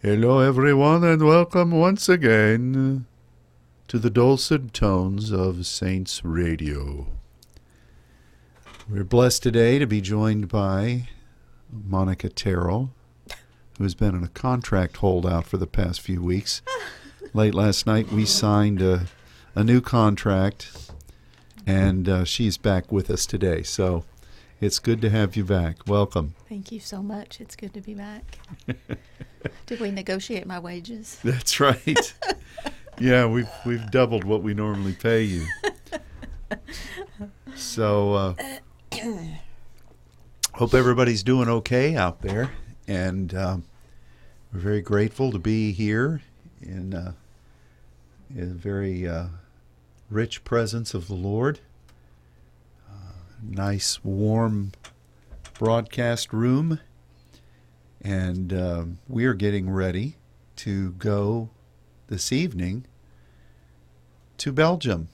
Hello, everyone, and welcome once again to the dulcet tones of Saints Radio. We're blessed today to be joined by Monica Terrell, who has been in a contract holdout for the past few weeks. Late last night, we signed a, a new contract, and uh, she's back with us today. So it's good to have you back. Welcome. Thank you so much. It's good to be back. Did we negotiate my wages? That's right. yeah, we've we've doubled what we normally pay you. So uh, hope everybody's doing okay out there, and um, we're very grateful to be here in, uh, in a very uh, rich presence of the Lord. Uh, nice, warm broadcast room, and um, we are getting ready to go this evening to Belgium.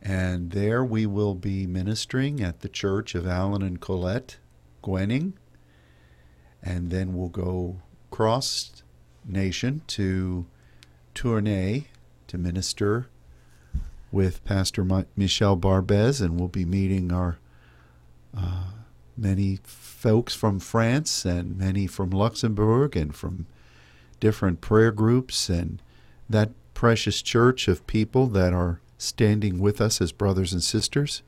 And there we will be ministering at the church of Alan and Colette Gwenning. And then we'll go cross nation to Tournai to minister with Pastor Mi- Michel Barbez, and we'll be meeting our uh, many folks from France and many from Luxembourg and from different prayer groups and that precious church of people that are standing with us as brothers and sisters.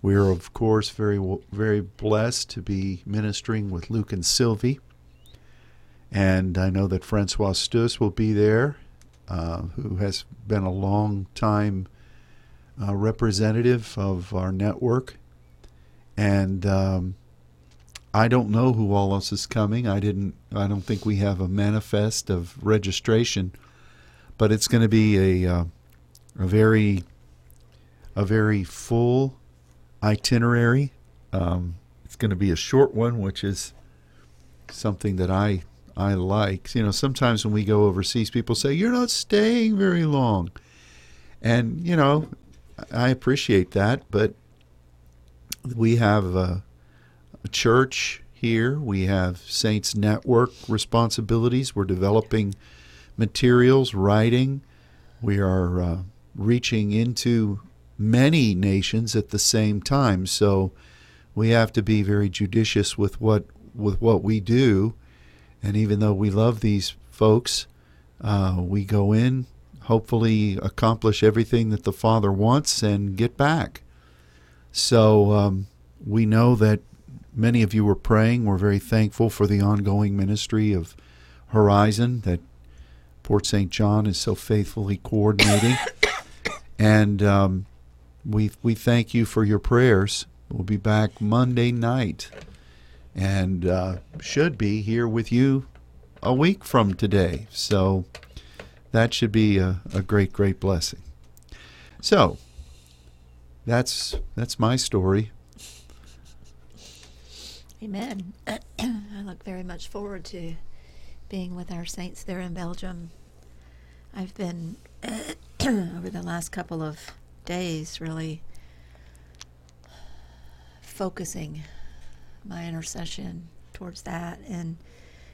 We are, of course, very very blessed to be ministering with Luke and Sylvie, and I know that Francois Stus will be there, uh, who has been a long time uh, representative of our network, and um, I don't know who all else is coming. I didn't. I don't think we have a manifest of registration, but it's going to be a uh, a very a very full itinerary. Um, it's going to be a short one, which is something that I I like. You know, sometimes when we go overseas, people say you're not staying very long, and you know, I appreciate that, but we have a, a church here. We have Saints Network responsibilities. We're developing materials, writing. We are uh, reaching into many nations at the same time. So we have to be very judicious with what with what we do. And even though we love these folks, uh, we go in, hopefully accomplish everything that the Father wants, and get back. So um, we know that many of you were praying. We're very thankful for the ongoing ministry of Horizon that Port St. John is so faithfully coordinating. And um, we we thank you for your prayers. We'll be back Monday night, and uh, should be here with you a week from today. So that should be a, a great great blessing. So that's that's my story. Amen. I look very much forward to being with our saints there in Belgium. I've been over the last couple of days really focusing my intercession towards that. And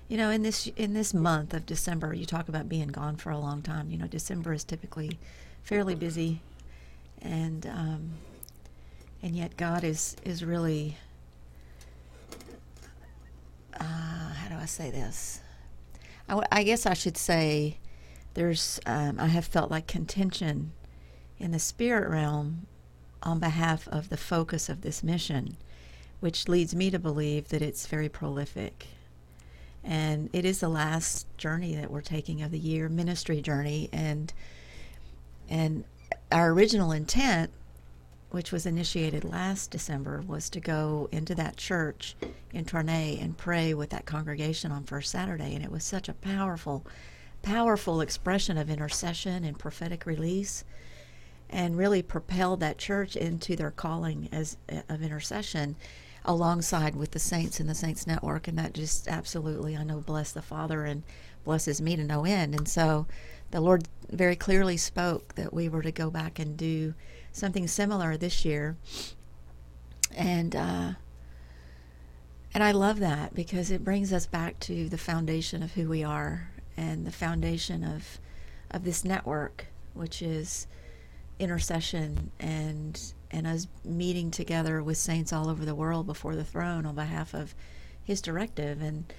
you know in this in this month of December you talk about being gone for a long time. You know December is typically fairly busy. And um, and yet God is is really uh, how do I say this? I, w- I guess I should say there's um, I have felt like contention in the spirit realm on behalf of the focus of this mission, which leads me to believe that it's very prolific. And it is the last journey that we're taking of the year, ministry journey, and and our original intent, which was initiated last December, was to go into that church in Tournai and pray with that congregation on First Saturday, and it was such a powerful powerful expression of intercession and prophetic release and really propelled that church into their calling as of intercession alongside with the saints and the saints network and that just absolutely i know bless the father and blesses me to no end. And so the lord very clearly spoke that we were to go back and do something similar this year. And uh, And I love that because it brings us back to the foundation of who we are and the foundation of of this network, which is intercession and and us meeting together with saints all over the world before the throne on behalf of his directive and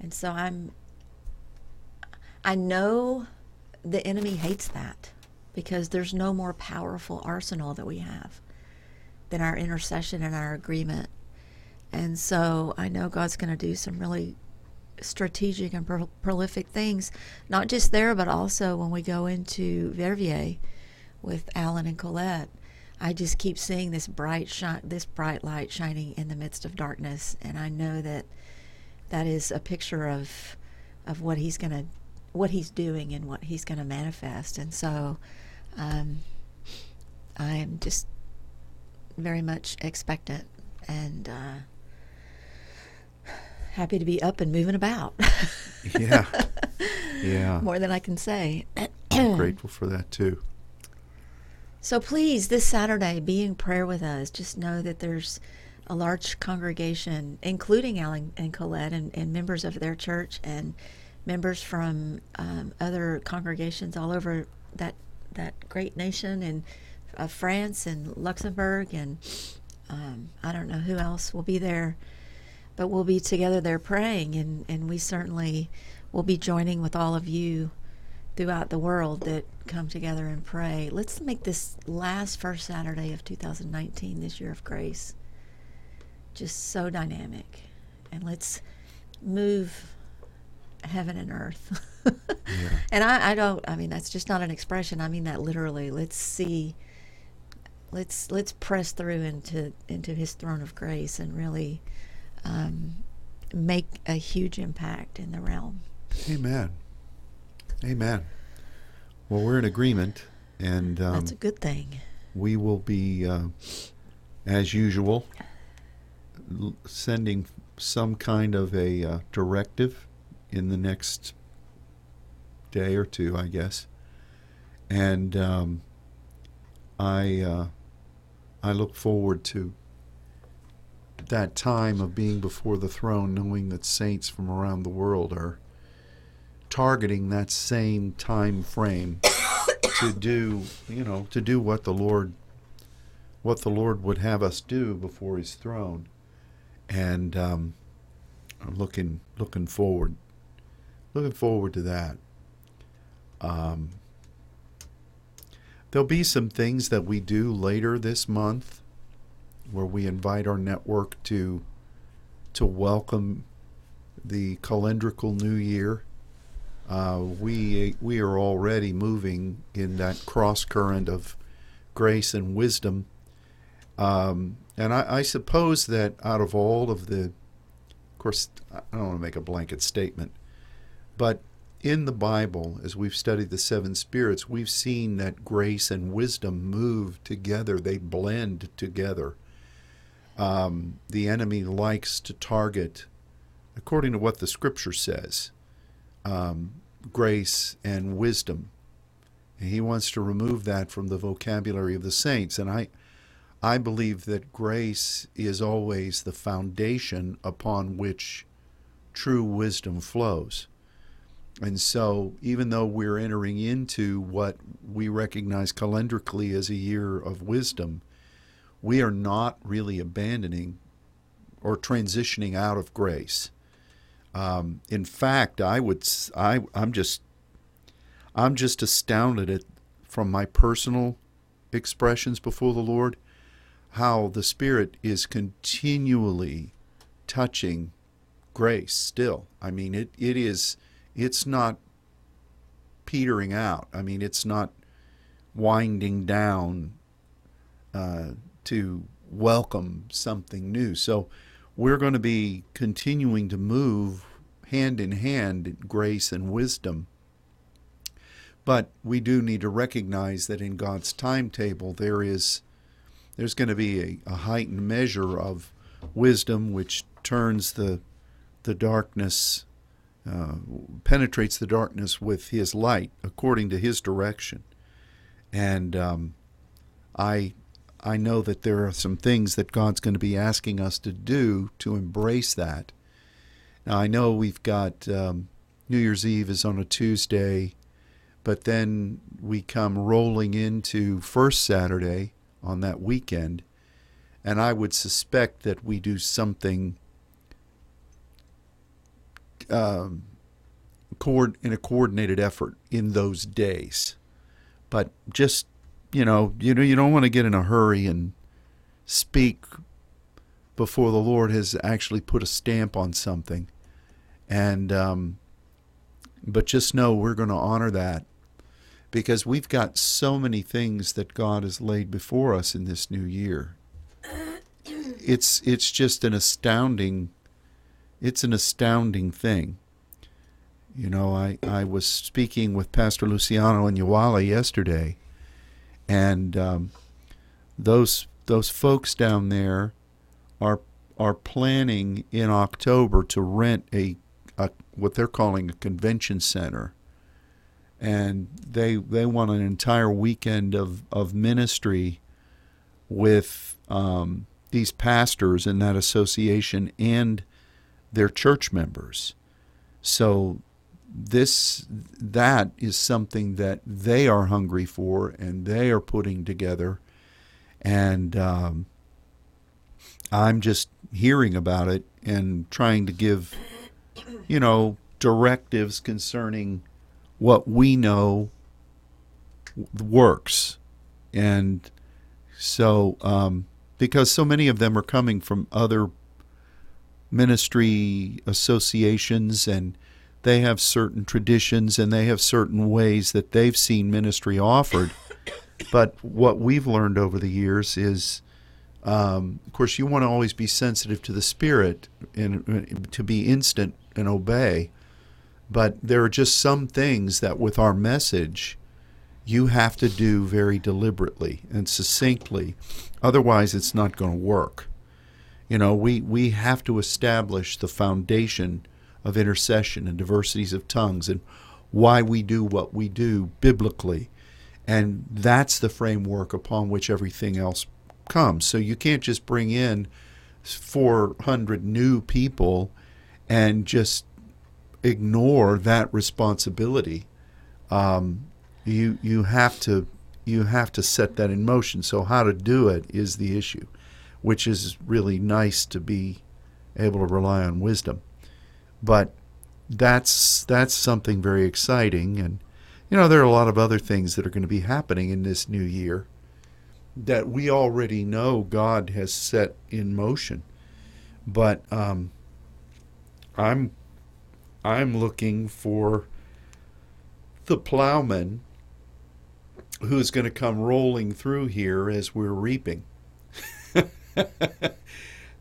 and so I'm I know the enemy hates that because there's no more powerful arsenal that we have than our intercession and our agreement. And so I know God's going to do some really strategic and pro- prolific things, not just there, but also when we go into Verviers with Alan and Colette. I just keep seeing this bright shine, this bright light shining in the midst of darkness, and I know that that is a picture of of what he's to what he's doing and what he's going to manifest. And so um, I'm just very much expectant and uh, happy to be up and moving about. yeah. Yeah. More than I can say. grateful for that too. So please, this Saturday, be in prayer with us. Just know that there's a large congregation, including Alan and Colette and, and members of their church and members from um, other congregations all over that that great nation and uh, France and Luxembourg and um, I don't know who else will be there, but we'll be together there praying and and we certainly will be joining with all of you throughout the world that come together and pray. Let's make this last first Saturday of 2019, this year of grace, just so dynamic, and let's move heaven and earth. yeah. And I, I don't. I mean, that's just not an expression. I mean that literally. Let's see. Let's let's press through into into His throne of grace and really um, make a huge impact in the realm. Amen. Amen. Well, we're in agreement, and um, that's a good thing. We will be, uh, as usual, l- sending some kind of a uh, directive in the next day or two, I guess. And um, I uh, I look forward to that time of being before the throne, knowing that saints from around the world are targeting that same time frame to do, you know, to do what the Lord what the Lord would have us do before His throne, and um, I'm looking looking forward looking forward to that. Um, there'll be some things that we do later this month where we invite our network to to welcome the calendrical new year. Uh, we we are already moving in that cross current of grace and wisdom, um, and I, I suppose that out of all of the, of course, I don't want to make a blanket statement, but in the Bible, as we've studied the seven spirits, we've seen that grace and wisdom move together, they blend together. Um, the enemy likes to target, according to what the scripture says, um, grace and wisdom. And he wants to remove that from the vocabulary of the saints. And I, I believe that grace is always the foundation upon which true wisdom flows. And so, even though we're entering into what we recognize calendrically as a year of wisdom, we are not really abandoning or transitioning out of grace. Um, in fact, I would I I'm just I'm just astounded at from my personal expressions before the Lord how the Spirit is continually touching grace still. I mean it it is it's not petering out. I mean, it's not winding down uh, to welcome something new. So we're going to be continuing to move hand in hand in grace and wisdom. But we do need to recognize that in God's timetable there is there's going to be a, a heightened measure of wisdom which turns the the darkness uh, penetrates the darkness with his light according to his direction. And um, I, I know that there are some things that God's going to be asking us to do to embrace that. Now, I know we've got um, New Year's Eve is on a Tuesday, but then we come rolling into First Saturday on that weekend, and I would suspect that we do something um, in a coordinated effort in those days. But just you know, you know, you don't want to get in a hurry and speak before the Lord has actually put a stamp on something. And um, but just know we're going to honor that because we've got so many things that God has laid before us in this new year. It's it's just an astounding it's an astounding thing. You know, I, I was speaking with Pastor Luciano and Yawala yesterday, and um, those those folks down there are are planning in October to rent a, a what they're calling a convention center, and they they want an entire weekend of of ministry with um, these pastors in that association and their church members. So this that is something that they are hungry for and they are putting together. And um, i'm just hearing about it and trying to give you know directives concerning what we know works. And so um, because so many of them are coming from other ministry associations and they have certain traditions and they have certain ways that they've seen ministry offered. but what we've learned over the years is, um, of course, you want to always be sensitive to the Spirit and to be instant and obey. But there are just some things that, with our message, you have to do very deliberately and succinctly. Otherwise, it's not going to work. You know, we, we have to establish the foundation of intercession and diversities of tongues and why we do what we do biblically. And that's the framework upon which everything else comes. So you can't just bring in 400 new people and just ignore that responsibility. Um, you you have to you have to set that in motion. So how to do it is the issue, which is really nice to be able to rely on wisdom but that's that's something very exciting. And you know there are a lot of other things that are going to be happening in this new year that we already know God has set in motion. But um, I'm I'm looking for the plowman who's going to come rolling through here as we're reaping.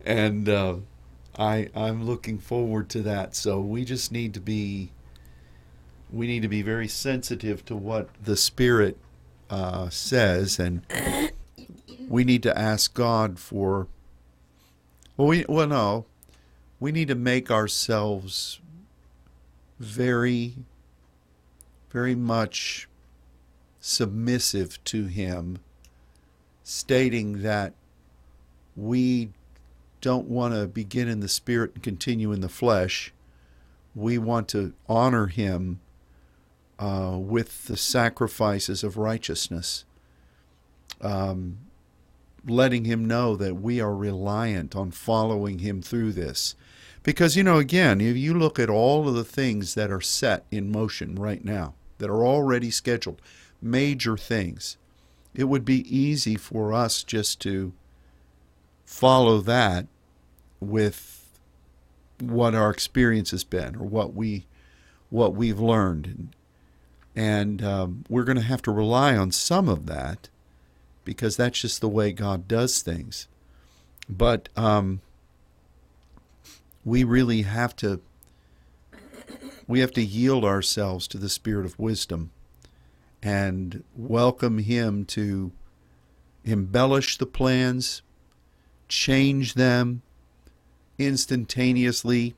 And uh, I I'm looking forward to that. So we just need to be we need to be very sensitive to what the Spirit uh, says, and we need to ask God for. Well, we well no, we need to make ourselves very, very much submissive to Him, stating that we don't want to begin in the spirit and continue in the flesh. We want to honor him uh, with the sacrifices of righteousness, um, letting him know that we are reliant on following him through this. Because, you know, again, if you look at all of the things that are set in motion right now, that are already scheduled, major things, it would be easy for us just to follow that with what our experience has been or what we what we've learned. And, and um, we're going to have to rely on some of that because that's just the way God does things. But um, we really have to we have to yield ourselves to the spirit of wisdom and welcome him to embellish the plans change them instantaneously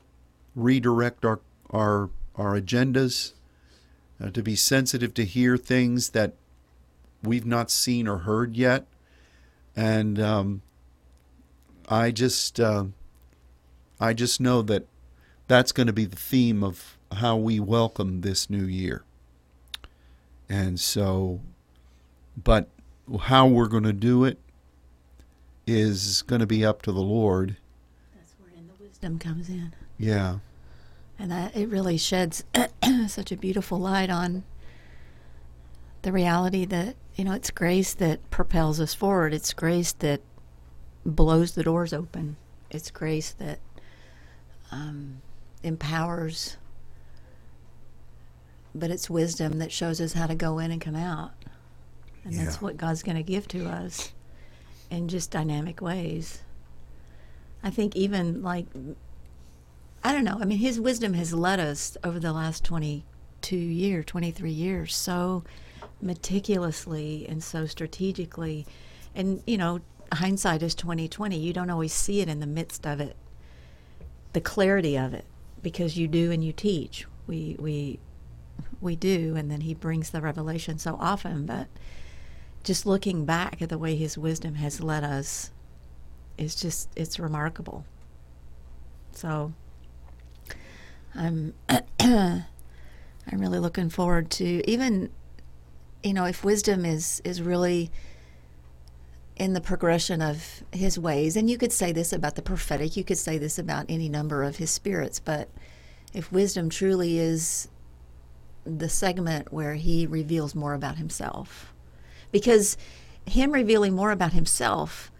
redirect our our our agendas, uh, to be sensitive to hear things that we've not seen or heard yet. and um, I just uh, I just know that that's going to be the theme of how we welcome this new year. And so, but how we're going to do it is going to be up to the Lord. That's where in the wisdom comes in. Yeah. And that it really sheds such a beautiful light on the reality that, you know, it's grace that propels us forward. It's grace that blows the doors open. It's grace that um, empowers, but it's wisdom that shows us how to go in and come out. And that's what God's going to give to us in just dynamic ways. I think even like I don't know. I mean, his wisdom has led us over the last 22 years, 23 years, so meticulously and so strategically. And, you know, hindsight is 2020. You don't always see it in the midst of it, the clarity of it, because you do and you teach. We, we, we do, and then he brings the revelation so often. But just looking back at the way his wisdom has led us is just, it's remarkable. So, I'm I'm really looking forward to even you know if wisdom is is really in the progression of his ways and you could say this about the prophetic you could say this about any number of his spirits but if wisdom truly is the segment where he reveals more about himself because him revealing more about himself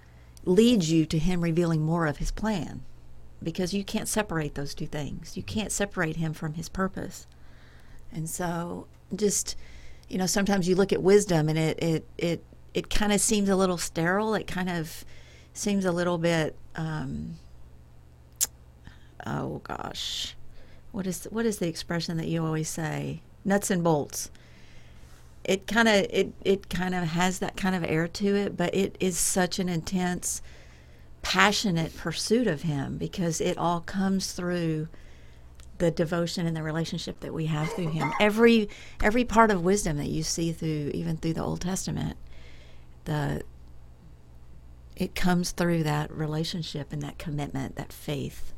leads you to him revealing more of his plan because you can't separate those two things. You can't separate him from his purpose. And so just you know, sometimes you look at wisdom and it it it, it kind of seems a little sterile. It kind of seems a little bit um, oh gosh. What is what is the expression that you always say? Nuts and bolts. It kind of it it kind of has that kind of air to it, but it is such an intense passionate pursuit of him because it all comes through the devotion and the relationship that we have through him. Every every part of wisdom that you see through even through the old testament the it comes through that relationship and that commitment that faith.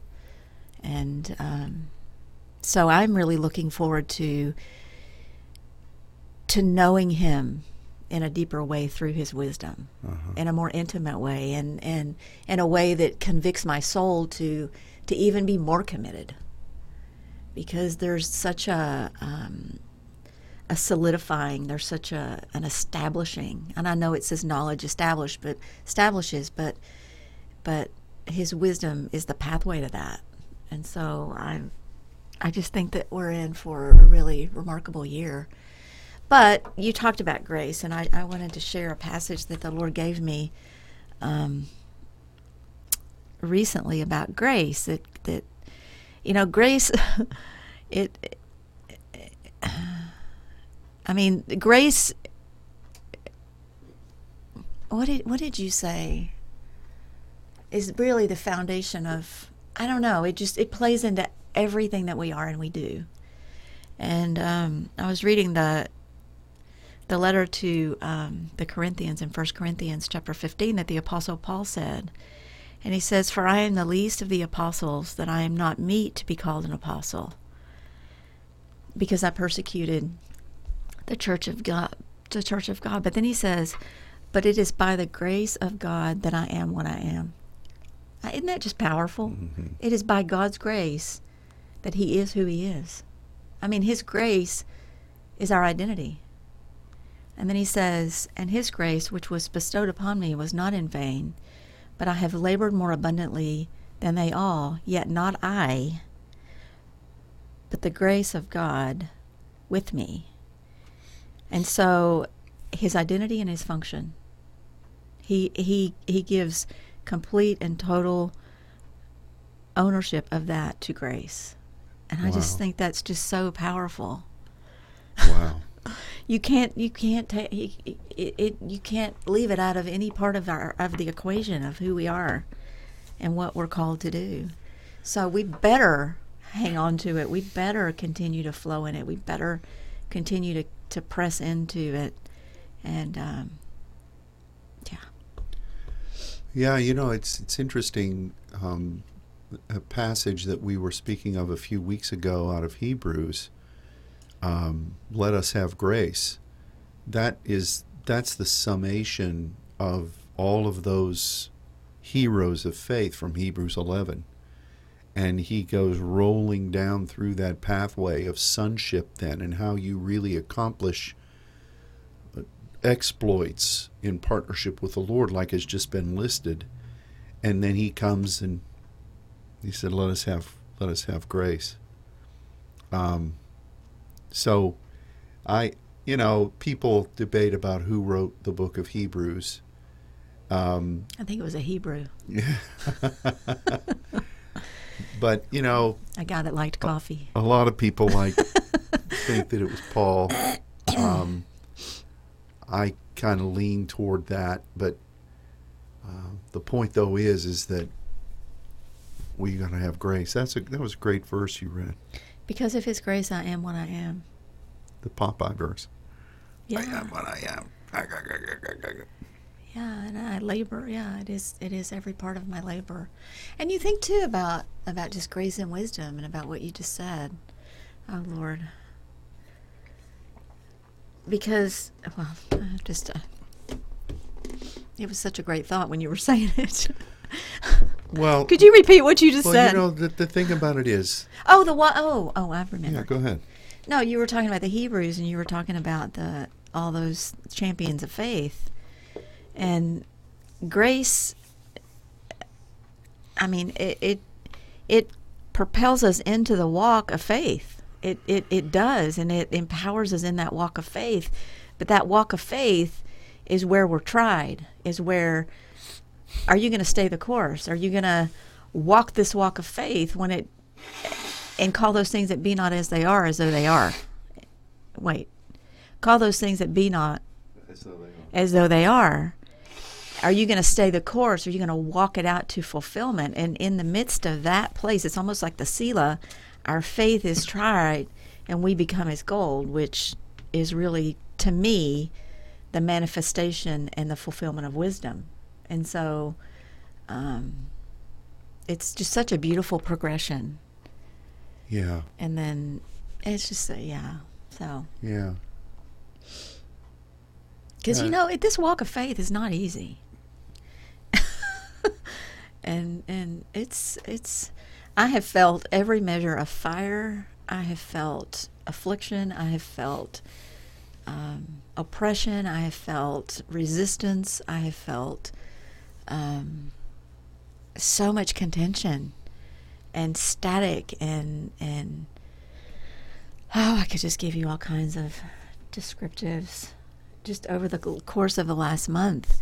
And um, so i'm really looking forward to to knowing him in a deeper way through his wisdom Uh-huh. in a more intimate way and, and in a way that convicts my soul to to even be more committed because there's such a um, a solidifying there's such a an establishing and I know it says knowledge established but establishes but but his wisdom is the pathway to that and so I'm. I just think that we're in for a really remarkable year but you talked about grace, and I, I wanted to share a passage that the Lord gave me um, recently about grace. That that you know, grace. it. I mean, grace. What did what did you say? Is really the foundation of. I don't know. It just it plays into everything that we are and we do. And um, I was reading the the letter to um, the Corinthians in 1 Corinthians chapter 15 that the Apostle Paul said. And he says, For I am the least of the apostles, that I am not meet to be called an apostle, because I persecuted the church of God. The church of God. But then he says, But it is by the grace of God that I am what I am. Uh, Isn't that just powerful? Mhm. It is by God's grace that he is who he is. I mean, his grace is our identity. And then he says, And his grace, which was bestowed upon me, was not in vain, but I have labored more abundantly than they all, yet not I, but the grace of God with me. And so his identity and his function, he, he, he gives complete and total ownership of that to grace. And I just think that's just so powerful Wow. You can't you can't take it, it, you can't leave it out of any part of our of the equation of who we are and what we're called to do so we better hang on to it we better continue to flow in it we better continue to to press into it and um yeah Yeah, you know, it's it's interesting. Um, a passage that we were speaking of a few weeks ago out of Hebrews. Um, Let us have grace. That is that's the summation of all of those heroes of faith from Hebrews 11. And he goes rolling down through that pathway of sonship then and how you really accomplish uh, exploits in partnership with the Lord, like has just been listed. And then he comes and he said, "Let us have let us have grace." Um, so, I you know people debate about who wrote the book of Hebrews. Um, I think it was a Hebrew, Yeah. but you know, a guy that liked coffee. a lot of people like think that it was Paul. Um, I kind of lean toward that, but uh, the point though is is that we got to have grace. That's a that was a great verse you read, Because of His grace, I am what I am. the Popeye verse. Yeah, I am what I am. yeah, and I labor. Yeah, it is. It is every part of my labor. And you think too about about just grace and wisdom, and about what you just said. Oh Lord. Because well, just uh, it was such a great thought when you were saying it. Well, Could you repeat what you just well, said? you know the the thing about it is, oh, the one oh oh I remember. yeah. Go ahead. No, you were talking about the Hebrews, and you were talking about the all those champions of faith, and grace. I mean, it it, it propels us into the walk of faith. It, it it does, and it empowers us in that walk of faith. But that walk of faith is where we're tried. Is where are you going to stay the course? Are you going to walk this walk of faith when it and call those things that be not as they are as though they are. Wait. Call those things that be not as though they are. Are you going to stay the course? Are you going to walk it out to fulfillment? And in the midst of that place, it's almost like the Sela, our faith is tried and we become as gold, which is really, to me, the manifestation and the fulfillment of wisdom. And so um, it's just such a beautiful progression. Yeah, and then it's just uh, yeah so. Yeah. because you know it, this walk of faith is not easy. And and it's it's i have felt every measure of fire. I have felt affliction. I have felt um, oppression. I have felt resistance. I have felt um, so much contention and static and and oh, I could just give you all kinds of descriptives just over the course of the last month,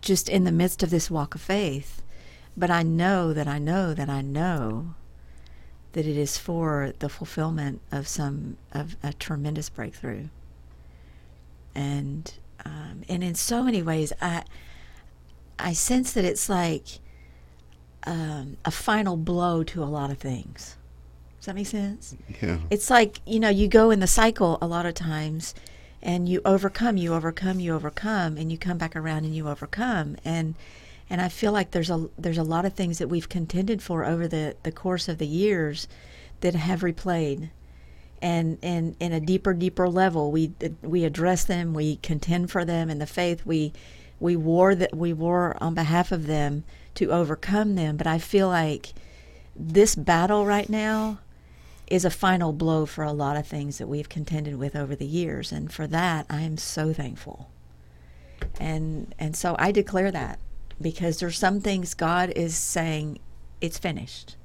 just in the midst of this walk of faith. But I know that I know that I know that it is for the fulfillment of some of a tremendous breakthrough. And um, and in so many ways, I I sense that it's like um, a final blow to a lot of things. Does that make sense? Yeah. It's like, you know, you go in the cycle a lot of times and you overcome, you overcome, you overcome, and you come back around and you overcome. And and I feel like there's a there's a lot of things that we've contended for over the, the course of the years that have replayed. And and in a deeper, deeper level, we we address them, we contend for them in the faith, we we war that we war on behalf of them to overcome them. But I feel like this battle right now is a final blow for a lot of things that we've contended with over the years and for that I am so thankful. And and so I declare that because there's some things God is saying it's finished.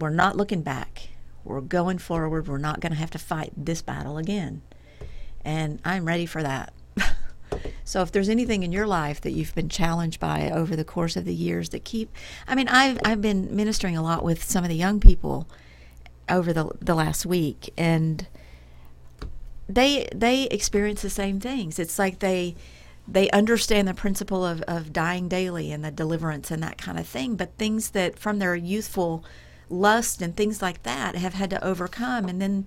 We're not looking back. We're going forward. We're not going to have to fight this battle again. And I'm ready for that. So if there's anything in your life that you've been challenged by over the course of the years that keep I mean I've I've been ministering a lot with some of the young people over the the last week and they they experience the same things. It's like they they understand the principle of, of dying daily and the deliverance and that kind of thing but things that from their youthful lust and things like that have had to overcome and then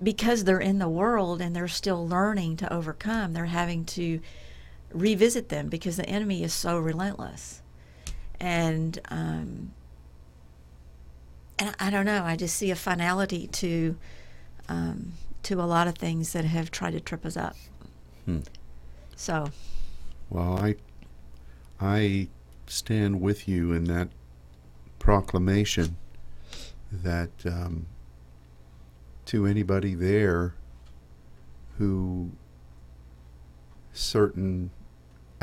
because they're in the world and they're still learning to overcome they're having to revisit them because the enemy is so relentless. And um, and I don't know. I just see a finality to um, to a lot of things that have tried to trip us up. Hmm. So, Well, I I stand with you in that proclamation that um, to anybody there who certain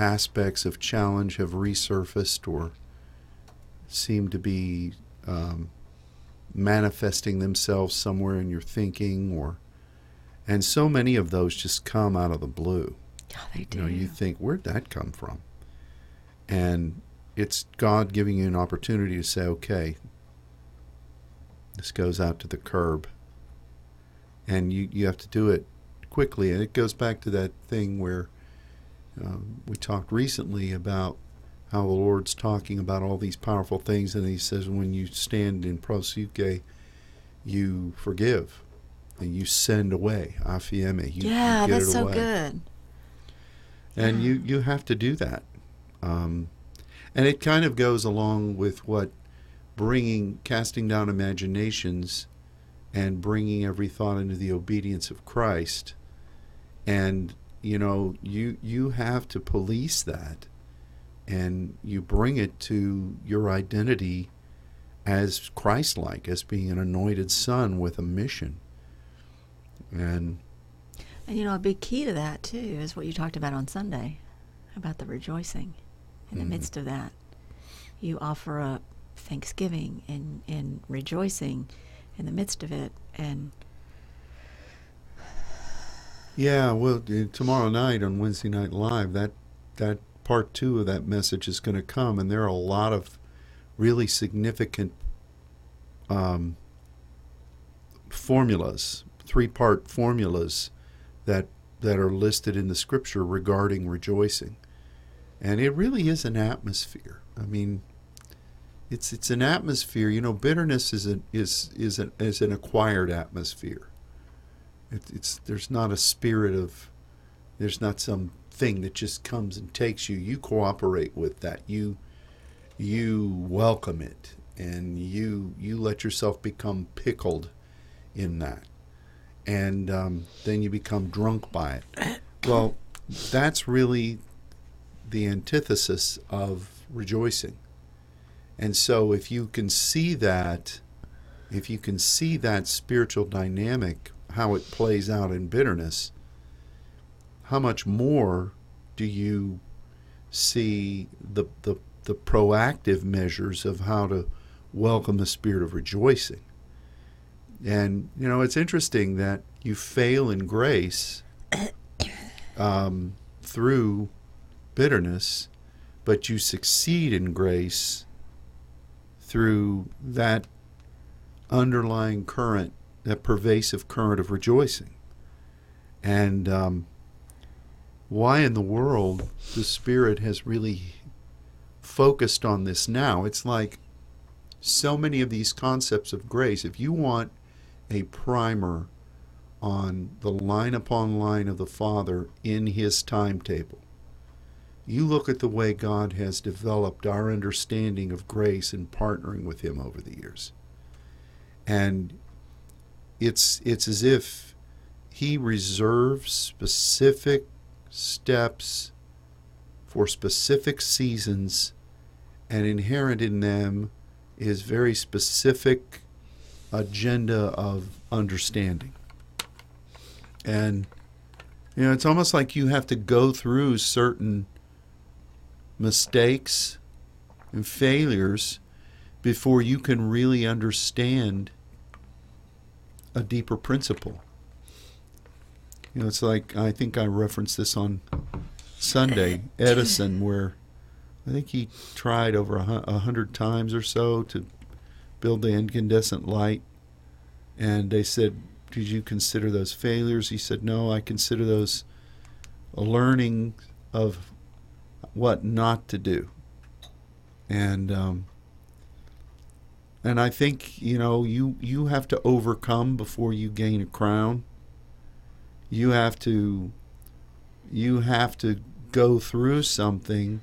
aspects of challenge have resurfaced or seem to be um, manifesting themselves somewhere in your thinking or and so many of those just come out of the blue. Yeah, they do. you know you think where'd that come from? And it's god giving you an opportunity to say okay this goes out to the curb. And you, you have to do it quickly. And it goes back to that thing where um, we talked recently about how the lord's talking about all these powerful things and he says when you stand in proseuche you forgive and you send away aphiemi you, you yeah, get that's so good. and Yeah. you you have to do that um, and it kind of goes along with what bringing casting down imaginations and bringing every thought into the obedience of christ and you know you you have to police that and you bring it to your identity as christ-like as being an anointed son with a mission and And you know, a big key to that too is what you talked about on Sunday about the rejoicing in the Mhm. midst of that. You offer up thanksgiving and, and rejoicing in the midst of it. And Yeah, well, tomorrow night on Wednesday Night Live, that that part two of that message is going to come, and there are a lot of really significant um, formulas, three-part formulas that that are listed in the Scripture regarding rejoicing, and it really is an atmosphere. I mean, it's it's an atmosphere. You know, bitterness is an is is an is an acquired atmosphere. It, it's there's not a spirit of there's not some thing that just comes and takes you. You cooperate with that. You you welcome it, and you you let yourself become pickled in that, and um, then you become drunk by it. Well, that's really the antithesis of rejoicing. And so, if you can see that, if you can see that spiritual dynamic, how it plays out in bitterness, how much more do you see the, the, the proactive measures of how to welcome the spirit of rejoicing? And, you know, it's interesting that you fail in grace um, through bitterness, but you succeed in grace through that underlying current, that pervasive current of rejoicing. And um, why in the world the Spirit has really focused on this now? It's like so many of these concepts of grace. If you want a primer on the line upon line of the Father in His timetable, you look at the way God has developed our understanding of grace and partnering with Him over the years. And it's, it's as if He reserves specific steps for specific seasons, and inherent in them is very specific agenda of understanding. And you know, it's almost like you have to go through certain mistakes and failures before you can really understand a deeper principle. You know, it's like I think I referenced this on Sunday, Edison, where I think he tried over a, hundred times or so to build the incandescent light, and they said, "Did you consider those failures?" He said, "No, I consider those a learning of what not to do." And um, and I think you know you you have to overcome before you gain a crown. You have to you have to go through something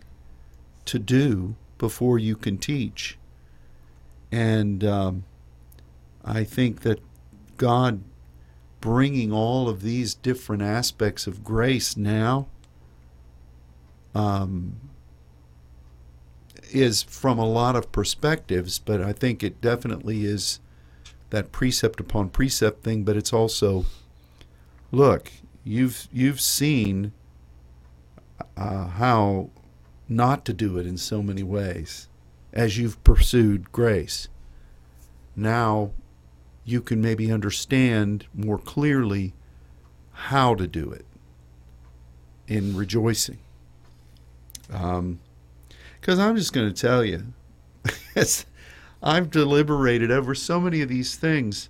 to do before you can teach. And um, I think that God bringing all of these different aspects of grace now um, is from a lot of perspectives, but I think it definitely is that precept upon precept thing. But it's also, look, you've you've seen uh, how not to do it in so many ways as you've pursued grace. Now you can maybe understand more clearly how to do it in rejoicing. Because I'm just going to tell you, I've deliberated over so many of these things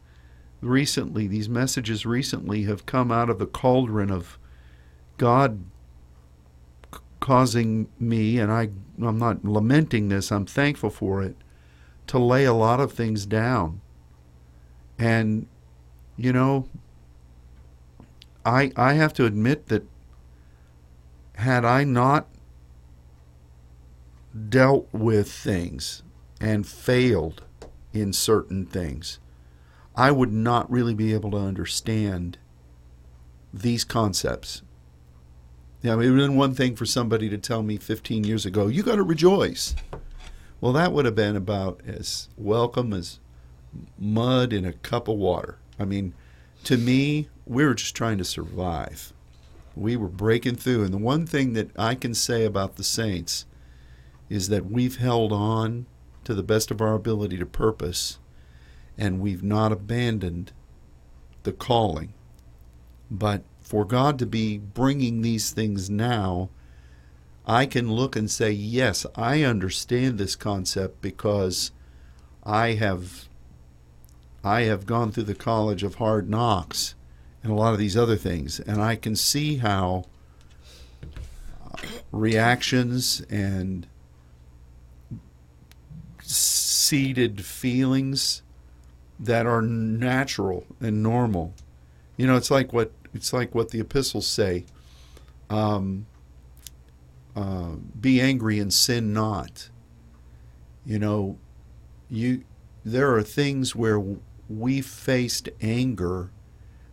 recently. These messages recently have come out of the cauldron of God causing me, and I, I'm not lamenting this, I'm thankful for it, to lay a lot of things down and, you know, I, I have to admit that had I not dealt with things and failed in certain things, I would not really be able to understand these concepts. Yeah, I mean, it would been one thing for somebody to tell me 15 years ago, you got to rejoice. Well, that would have been about as welcome as mud in a cup of water. I mean, to me, we were just trying to survive. We were breaking through. And the one thing that I can say about the saints is that we've held on to the best of our ability to purpose, and we've not abandoned the calling. But for God to be bringing these things now, I can look and say, yes, I understand this concept because I have I have gone through the college of hard knocks and a lot of these other things, and I can see how reactions and seeded feelings that are natural and normal. You know, it's like what it's like what the epistles say. Um, uh, be angry and sin not. You know, you there are things where we faced anger,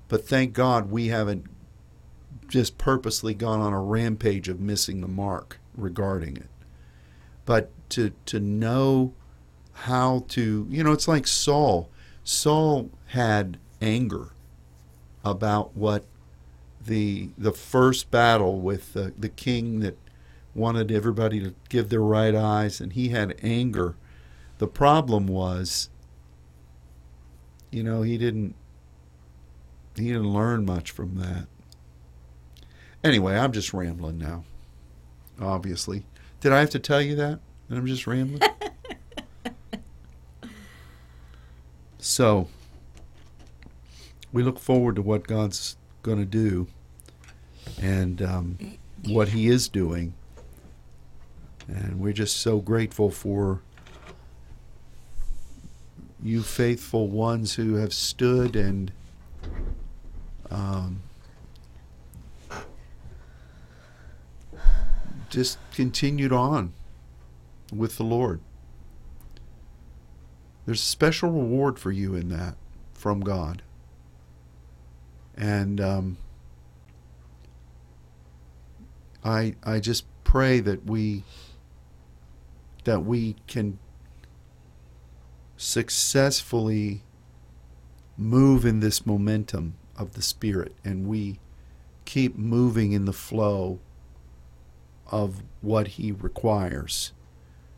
but thank God we haven't just purposely gone on a rampage of missing the mark regarding it. But to to know how to, you know, it's like Saul. Saul had anger about what the the first battle with the, the king that wanted everybody to give their right eyes and he had anger. The problem was you know, he didn't he didn't learn much from that. Anyway, I'm just rambling now. Obviously. Did I have to tell you that? That I'm just rambling? so, we look forward to what God's going to do and um, what He is doing. And we're just so grateful for you faithful ones who have stood and um, just continued on with the Lord. There's a special reward for you in that from God. And um, I I just pray that we that we can successfully move in this momentum of the Spirit and we keep moving in the flow of what He requires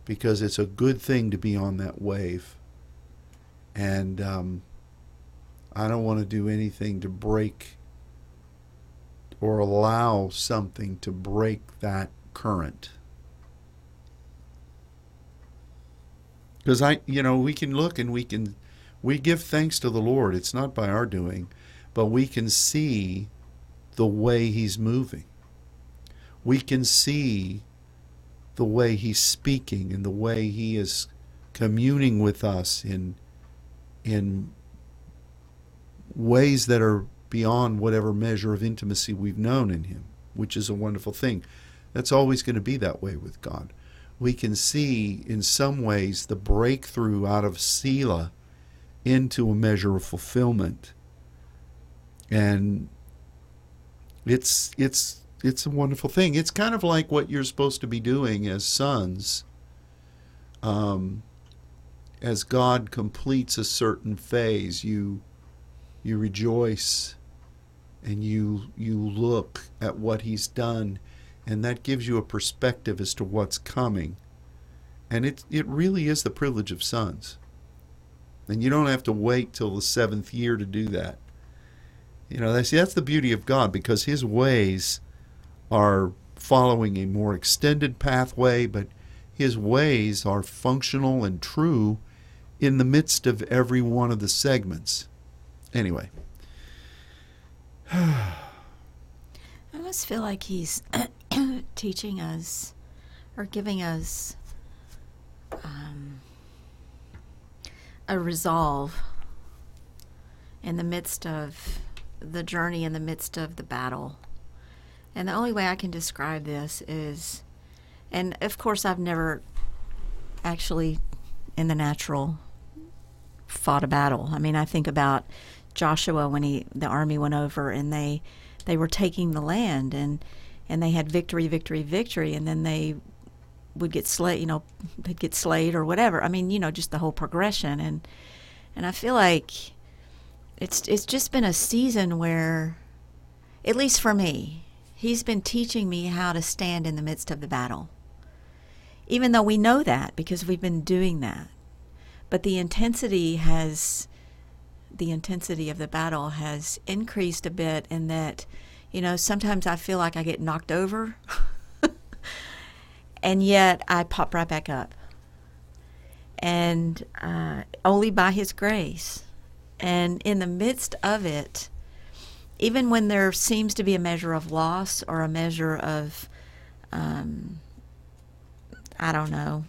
because it's a good thing to be on that wave. And um, I don't want to do anything to break or allow something to break that current. Because I, you know, we can look and we can, we give thanks to the Lord. It's not by our doing, but we can see the way He's moving. We can see the way He's speaking and the way He is communing with us in, in ways that are beyond whatever measure of intimacy we've known in Him, which is a wonderful thing. That's always going to be that way with God. We can see in some ways the breakthrough out of Selah into a measure of fulfillment. And it's it's it's a wonderful thing. It's kind of like what you're supposed to be doing as sons. Um, as God completes a certain phase, you you rejoice and you you look at what he's done and that gives you a perspective as to what's coming. And it it really is the privilege of sons. And you don't have to wait till the seventh year to do that. You know, that's that's the beauty of God because his ways are following a more extended pathway, but his ways are functional and true in the midst of every one of the segments. Anyway. I almost feel like he's teaching us or giving us um, a resolve in the midst of the journey, in the midst of the battle. And the only way I can describe this is, and of course, I've never actually in the natural fought a battle. I mean, I think about Joshua when he the army went over and they they were taking the land and and they had victory, victory, victory, and then they would get slayed, you know, they'd get slayed or whatever. I mean, you know, just the whole progression and and I feel like it's it's just been a season where at least for me, he's been teaching me how to stand in the midst of the battle. Even though we know that because we've been doing that. But the intensity has the intensity of the battle has increased a bit in that you know, sometimes I feel like I get knocked over, and yet I pop right back up. And uh, only by His grace. And in the midst of it, even when there seems to be a measure of loss or a measure of, um, I don't know,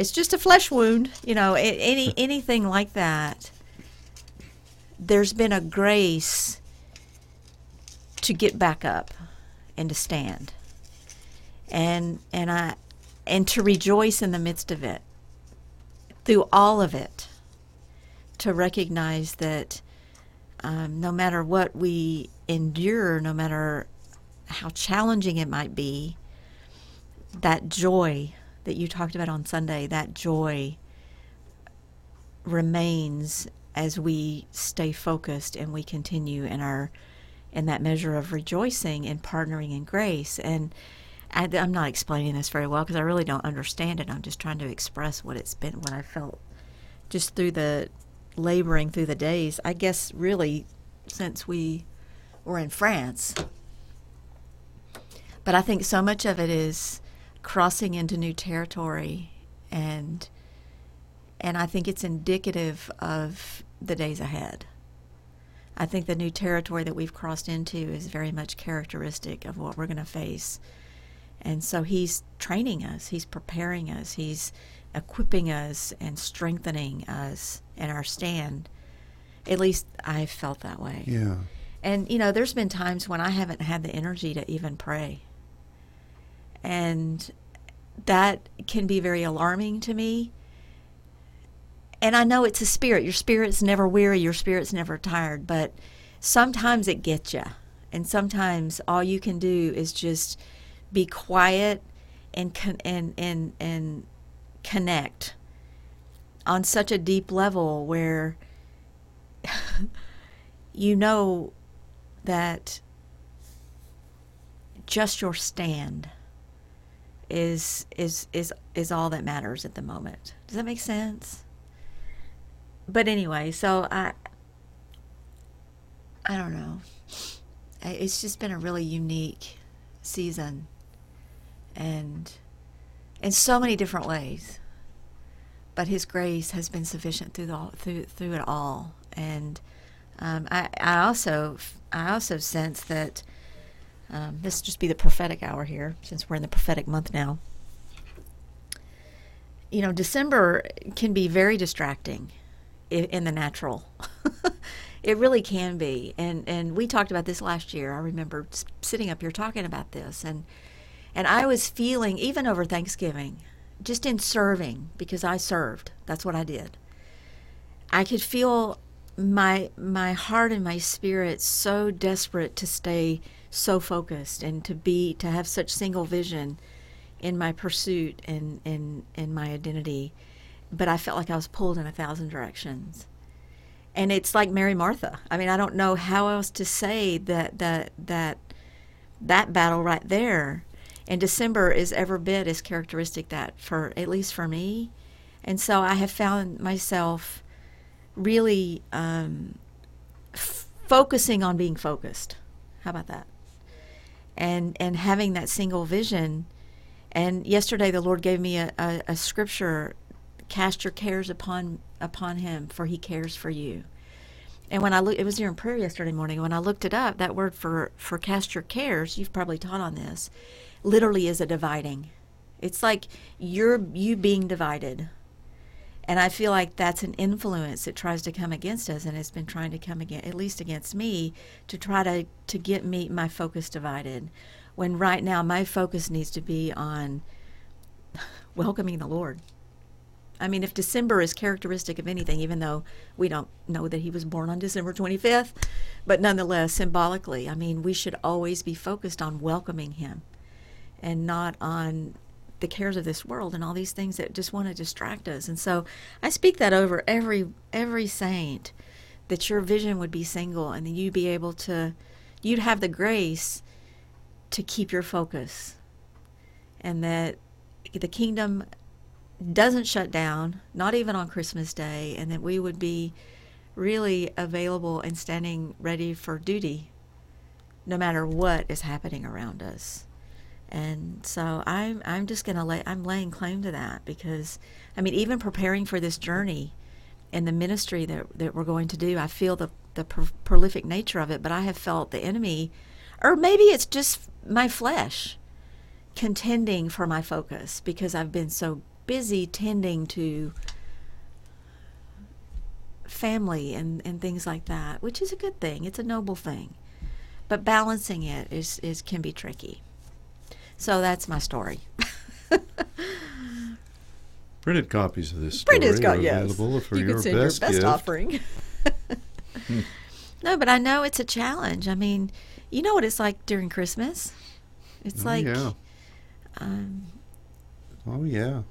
it's just a flesh wound, you know, any anything like that. There's been a grace to get back up and to stand and and I and to rejoice in the midst of it through all of it to recognize that um, no matter what we endure no matter how challenging it might be that joy that you talked about on Sunday that joy remains as we stay focused and we continue in our in that measure of rejoicing and partnering in grace. And I, am not explaining this very well because I really don't understand it. I'm just trying to express what it's been, what I felt just through the laboring through the days. I guess really since we were in France. But I think so much of it is crossing into new territory and and I think it's indicative of the days ahead. I think the new territory that we've crossed into is very much characteristic of what we're going to face. And so he's training us, he's preparing us, he's equipping us and strengthening us in our stand. At least I felt that way. Yeah. And, you know, there's been times when I haven't had the energy to even pray. And that can be very alarming to me and I know it's a spirit. Your spirit's never weary, your spirit's never tired, but sometimes it gets you. And sometimes all you can do is just be quiet and and and and connect on such a deep level where you know that just your stand is is is is all that matters at the moment. Does that make sense? but anyway, so I I don't know. It's just been a really unique season and in so many different ways. But his grace has been sufficient through the, through through it all. And um, I, I also I also sense that um, this just be the prophetic hour here, since we're in the prophetic month now. You know, December can be very distracting in the natural. It really can be. And and we talked about this last year. I remember sitting up here talking about this and and I was feeling even over Thanksgiving, just in serving because I served. That's what I did. I could feel my my heart and my spirit so desperate to stay so focused and to be to have such single vision in my pursuit and in in my identity. But I felt like I was pulled in a thousand directions. And it's like Mary Martha. I mean I don't know how else to say that that that that battle right there. And December is every bit as characteristic that for at least for me. And so I have found myself really um, f- focusing on being focused. How about that? And and having that single vision. And yesterday the Lord gave me a, a, a scripture: "Cast your cares upon upon Him, for He cares for you." And when I look, it was during prayer yesterday morning. When I looked it up, that word for for cast your cares, you've probably taught on this, literally is a dividing. It's like you're you being divided and I feel like that's an influence that tries to come against us, and it's been trying to come against, at least against me, to try to to get me my focus divided. When right now my focus needs to be on welcoming the Lord. I mean, if December is characteristic of anything, even though we don't know that he was born on December 25th, but nonetheless, symbolically, I mean, we should always be focused on welcoming him and not on the cares of this world and all these things that just want to distract us. And so I speak that over every every saint that your vision would be single and that you'd be able to you'd have the grace to keep your focus and that the kingdom doesn't shut down, not even on Christmas Day, and that we would be really available and standing ready for duty no matter what is happening around us. And so I'm I'm just gonna lay I'm laying claim to that because I mean even preparing for this journey and the ministry that that we're going to do, I feel the the pro- prolific nature of it, but I have felt the enemy, or maybe it's just my flesh, contending for my focus because I've been so busy tending to family and, and things like that, which is a good thing. It's a noble thing. But balancing it is, is can be tricky. So that's my story. Printed copies of this story Printed are co- yes. available for you your could send best, your best gift. offering. no, but I know it's a challenge. I mean, you know what it's like during Christmas. It's Oh, like, yeah. um, Oh yeah.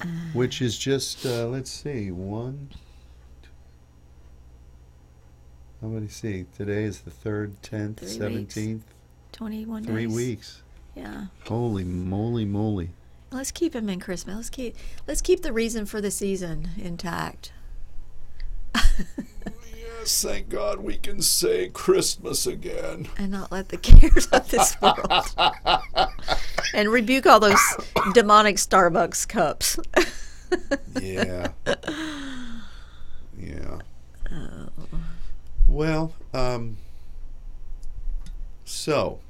uh, Which is just uh, let's see one. two- How many see? Today is the third, tenth, seventeenth. 21 Three days. weeks. Yeah. Holy moly, moly! Let's keep him in Christmas. Let's keep let's keep the reason for the season intact. Yes, thank God we can say Christmas again. and not let the cares of this world and rebuke all those demonic Starbucks cups. Yeah. yeah. Oh. Well, um, so.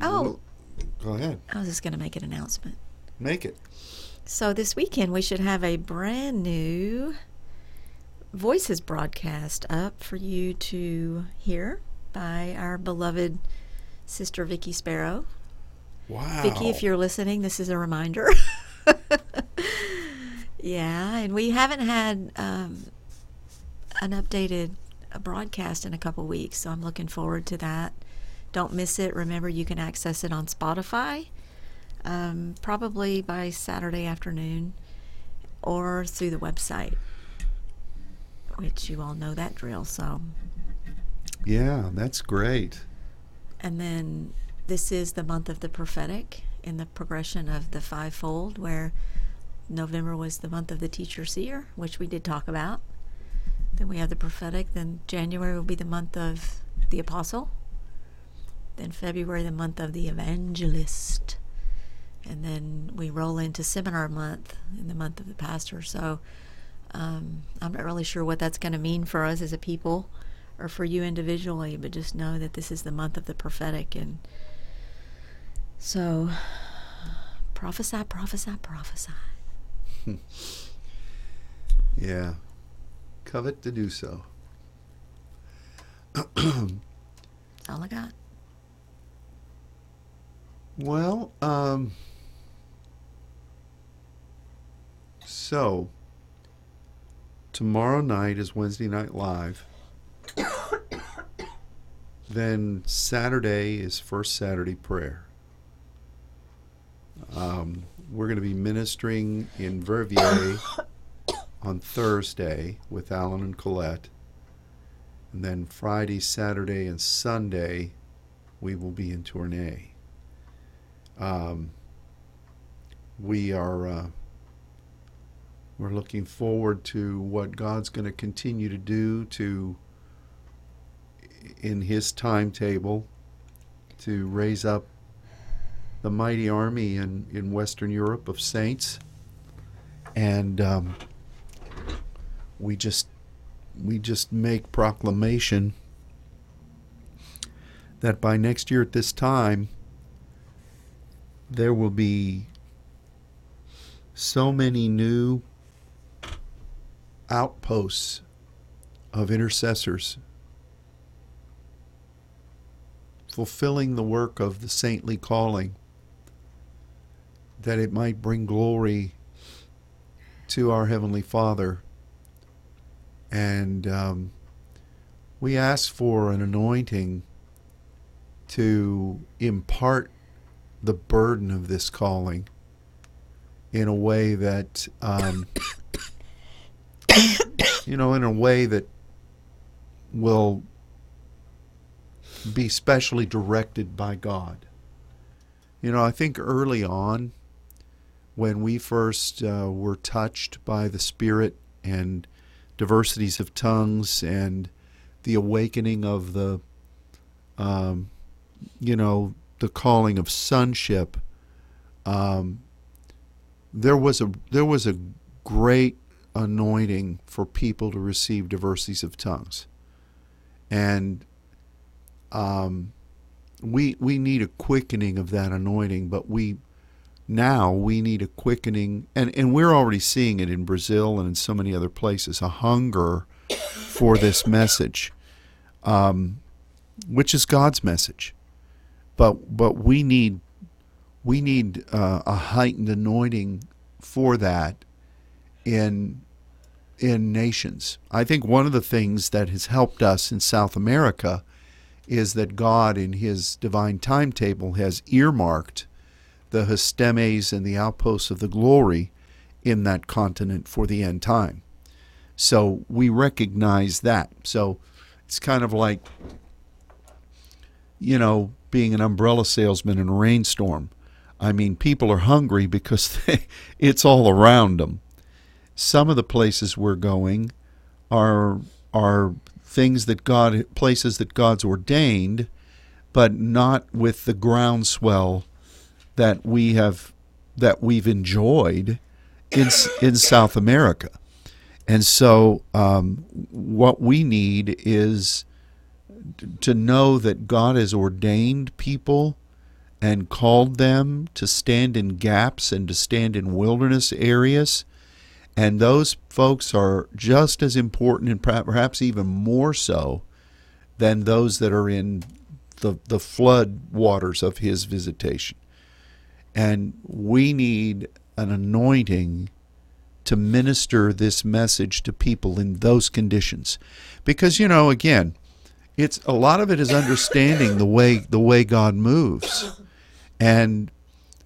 Oh, Go ahead. I was just going to make an announcement. Make it. So this weekend we should have a brand new voices broadcast up for you to hear by our beloved sister Vicky Sparrow. Wow. Vicky, if you're listening, this is a reminder. yeah, and we haven't had um, an updated broadcast in a couple weeks, so I'm looking forward to that. Don't miss it. Remember, you can access it on Spotify um, probably by Saturday afternoon or through the website, which you all know that drill. So, Yeah, that's great. and then this is the month of the prophetic in the progression of the fivefold, where November was the month of the teacher seer, which we did talk about. Then we have the prophetic. Then January will be the month of the apostle. Then February, the month of the evangelist. And then we roll into seminar month in the month of the pastor. So um, I'm not really sure what that's going to mean for us as a people or for you individually, but just know that this is the month of the prophetic. And so prophesy, prophesy, prophesy. Yeah. covet to do so. That's all I got. Well, um, so tomorrow night is Wednesday Night Live. then Saturday is First Saturday Prayer. Um, we're going to be ministering in Verviers on Thursday with Alan and Colette. And then Friday, Saturday, and Sunday, we will be in Tournai. Um, we are uh, we're looking forward to what God's going to continue to do to in His timetable to raise up the mighty army in, in Western Europe of saints, and um, we just we just make proclamation that by next year at this time there will be so many new outposts of intercessors fulfilling the work of the saintly calling that it might bring glory to our Heavenly Father. And um, we ask for an anointing to impart the burden of this calling in a way that, um, you know, in a way that will be specially directed by God. You know, I think early on, when we first uh, were touched by the Spirit and diversities of tongues and the awakening of the, um, you know, the calling of sonship, um, there was a there was a great anointing for people to receive diversities of tongues, and um, we we need a quickening of that anointing, but we now we need a quickening, and and we're already seeing it in Brazil and in so many other places, a hunger for this message, um, which is God's message but but we need we need uh, a heightened anointing for that in in nations. I think one of the things that has helped us in South America is that God, in His divine timetable, has earmarked the histemis and the outposts of the glory in that continent for the end time. So we recognize that. So it's kind of like, you know, being an umbrella salesman in a rainstorm. I mean, people are hungry because they, it's all around them. Some of the places we're going are are things that God places that God's ordained, but not with the groundswell that we have that we've enjoyed in in South America. And so, um, what we need is to know that God has ordained people and called them to stand in gaps and to stand in wilderness areas. And those folks are just as important and perhaps even more so than those that are in the, the flood waters of his visitation. And we need an anointing to minister this message to people in those conditions. Because, you know, again, it's a lot of it is understanding the way the way God moves, and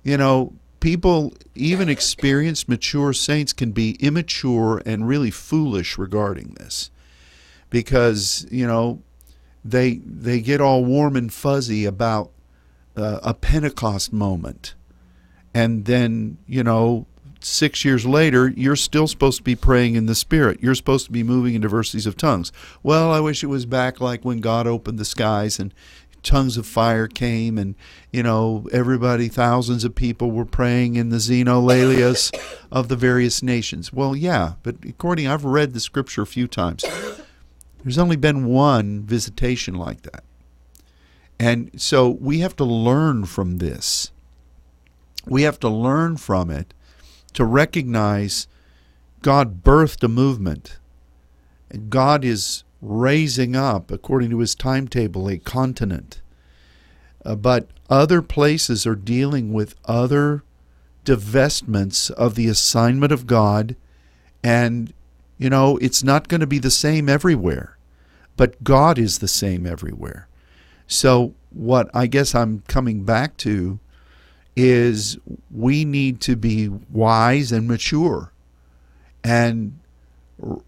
you know people even experienced mature saints can be immature and really foolish regarding this. Because you know they they get all warm and fuzzy about uh, a Pentecost moment. And then you know six years later, you're still supposed to be praying in the Spirit. You're supposed to be moving in diversities of tongues. Well, I wish it was back like when God opened the skies and tongues of fire came and you know everybody thousands of people were praying in the xenolalias of the various nations well yeah but according i've read the scripture a few times there's only been one visitation like that and so we have to learn from this we have to learn from it to recognize God birthed a movement And God is raising up, according to his timetable, a continent. Uh, but other places are dealing with other divestments of the assignment of God. And, you know, it's not going to be the same everywhere, but God is the same everywhere. So, what I guess I'm coming back to is we need to be wise and mature and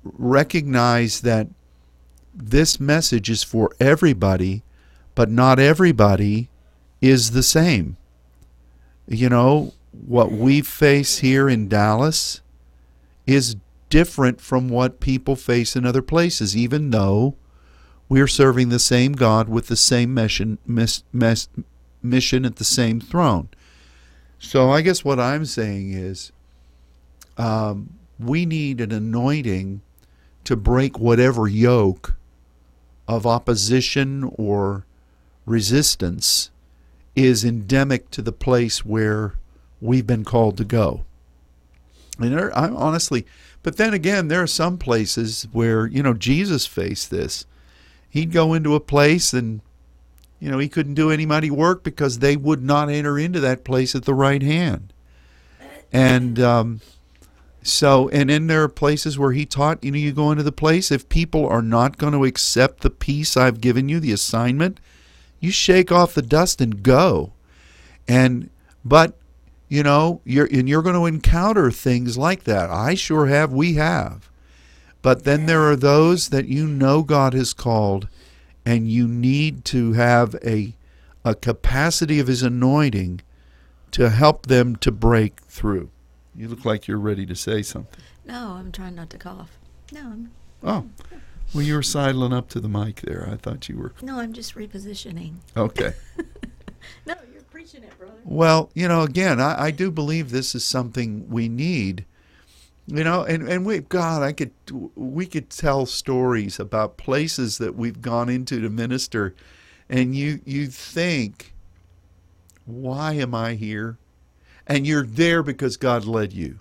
recognize that this message is for everybody, but not everybody is the same. You know, what we face here in Dallas is different from what people face in other places, even though we are serving the same God with the same mission, mis, mis, mission at the same throne. So I guess what I'm saying is um, we need an anointing to break whatever yoke of opposition or resistance is endemic to the place where we've been called to go. And I'm honestly, but then again, there are some places where, you know, Jesus faced this. He'd go into a place and, you know, he couldn't do any mighty work because they would not enter into that place at the right hand. And um, so, and then there are places where he taught, you know, you go into the place, if people are not going to accept the peace I've given you, the assignment, you shake off the dust and go. And, but you know you're and you're going to encounter things like that i sure have we have but then there are those that you know god has called and you need to have a a capacity of his anointing to help them to break through you look like you're ready to say something No, I'm trying not to cough. No, I'm, oh well you were sidling up to the mic there i thought you were no, I'm just repositioning. okay No, you're preaching it, brother. Well, you know, again, I, I do believe this is something we need. You know, and, and we God, I could we could tell stories about places that we've gone into to minister, and you you think, why am I here? And you're there because God led you,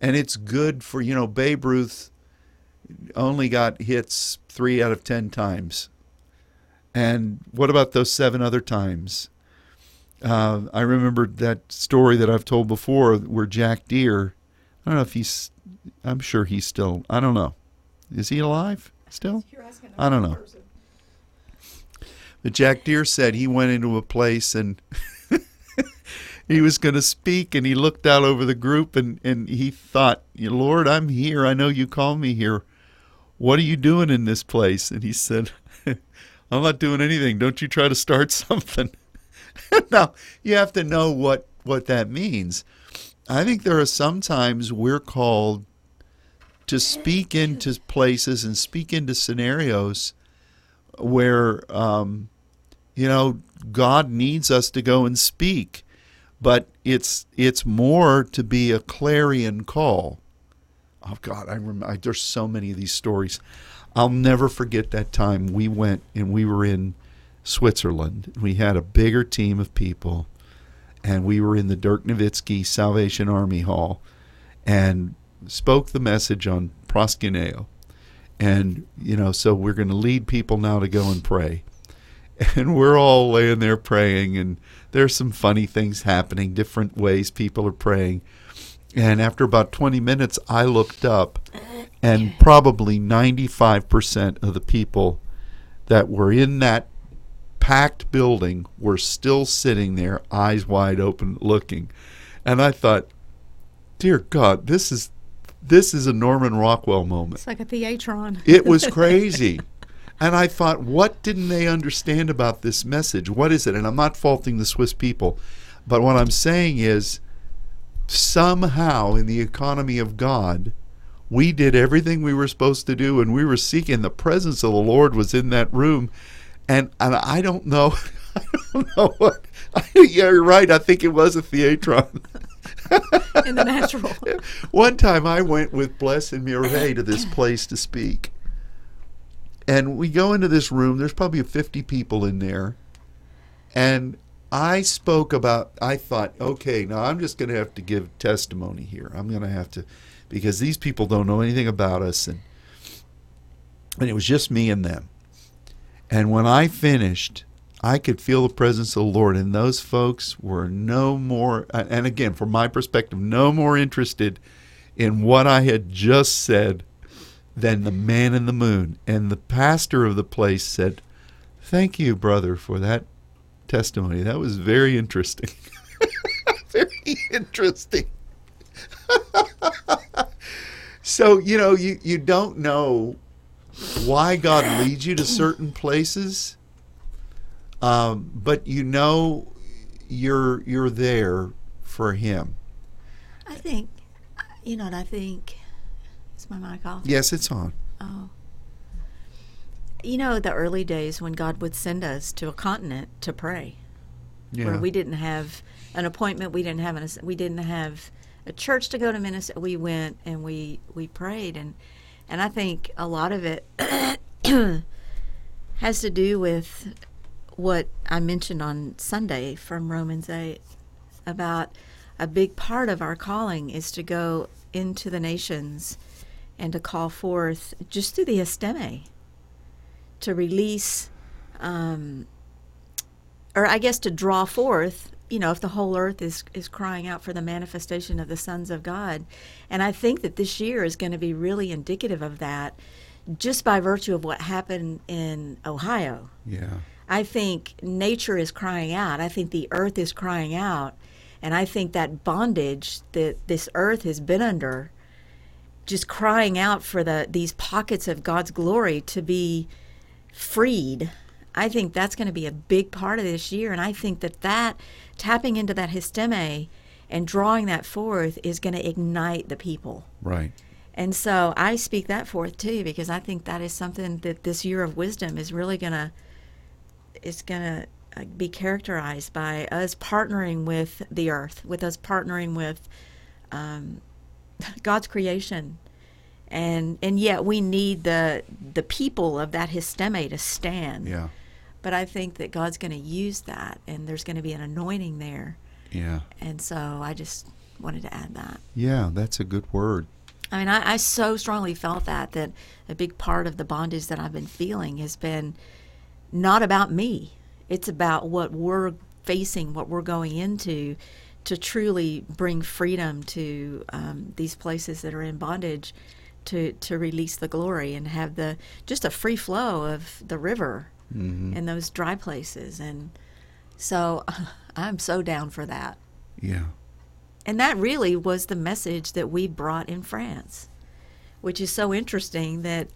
and it's good for you know Babe Ruth only got hits three out of ten times, and what about those seven other times? Uh, I remember that story that I've told before where Jack Deere, I don't know if he's, I'm sure he's still, I don't know. Is he alive still? I don't know. But Jack Deere said he went into a place and he was going to speak and he looked out over the group and, and he thought, Lord, I'm here. I know you called me here. What are you doing in this place? And he said, I'm not doing anything. Don't you try to start something. now you have to know what what that means. I think there are sometimes we're called to speak into places and speak into scenarios where um, you know God needs us to go and speak, but it's it's more to be a clarion call. Oh God, I remember. There's so many of these stories. I'll never forget that time we went and we were in Switzerland. We had a bigger team of people, and we were in the Dirk Nowitzki Salvation Army Hall, and spoke the message on proskuneo. And you know, so we're going to lead people now to go and pray, and we're all laying there praying, and there's some funny things happening, different ways people are praying. And after about 20 minutes, I looked up, and probably 95% of the people that were in that packed building were still sitting there, eyes wide open, looking. And I thought, dear God, this is this is a Norman Rockwell moment. It's like a theatron. It was crazy. and I thought, what didn't they understand about this message? What is it? And I'm not faulting the Swiss people, but what I'm saying is somehow in the economy of God, we did everything we were supposed to do and we were seeking the presence of the Lord was in that room and and I don't know I don't know what yeah, you're right. I think it was a theatron. in the natural. One time I went with Bless and Mireille to this place to speak. And we go into this room, there's probably 50 people in there. And I spoke about, I thought, okay, now I'm just going to have to give testimony here. I'm going to have to, because these people don't know anything about us. And and it was just me and them. And when I finished, I could feel the presence of the Lord, and those folks were no more, and again, from my perspective, no more interested in what I had just said than the man in the moon. And the pastor of the place said, Thank you, brother, for that testimony. That was very interesting. very interesting. so, you know, you, you don't know why God leads you to certain places, um, but you know you're you're there for Him. I think, you know, what I think. Is my mic off? Yes, it's on. Oh. You know, the early days when God would send us to a continent to pray, Yeah. where we didn't have an appointment, we didn't have an, we didn't have a church to go to minister. We went and we we prayed, and and I think a lot of it has to do with what I mentioned on Sunday from Romans eight about a big part of our calling is to go into the nations and to call forth just through the histemi to release um, or I guess to draw forth, you know, if the whole earth is is crying out for the manifestation of the sons of God, and I think that this year is going to be really indicative of that, just by virtue of what happened in Ohio. Yeah. I think nature is crying out. I think the earth is crying out, and I think that bondage that this earth has been under, just crying out for the these pockets of God's glory to be freed. I think that's going to be a big part of this year, and I think that that tapping into that histemi and drawing that forth is going to ignite the people. Right. And so I speak that forth too because I think that is something that this year of wisdom is really going to is going to uh, be characterized by us partnering with the earth, with us partnering with um, God's creation, and and yet we need the the people of that histemi to stand. Yeah. But I think that God's going to use that, and there's going to be an anointing there, Yeah. and so I just wanted to add that. Yeah. That's a good word. I mean, I, I so strongly felt that that a big part of the bondage that I've been feeling has been not about me. It's about what we're facing, what we're going into, to truly bring freedom to um, these places that are in bondage, to to release the glory and have the just a free flow of the river Mm-hmm. in those dry places. And so, I'm so down for that. Yeah. And that really was the message that we brought in France, which is so interesting that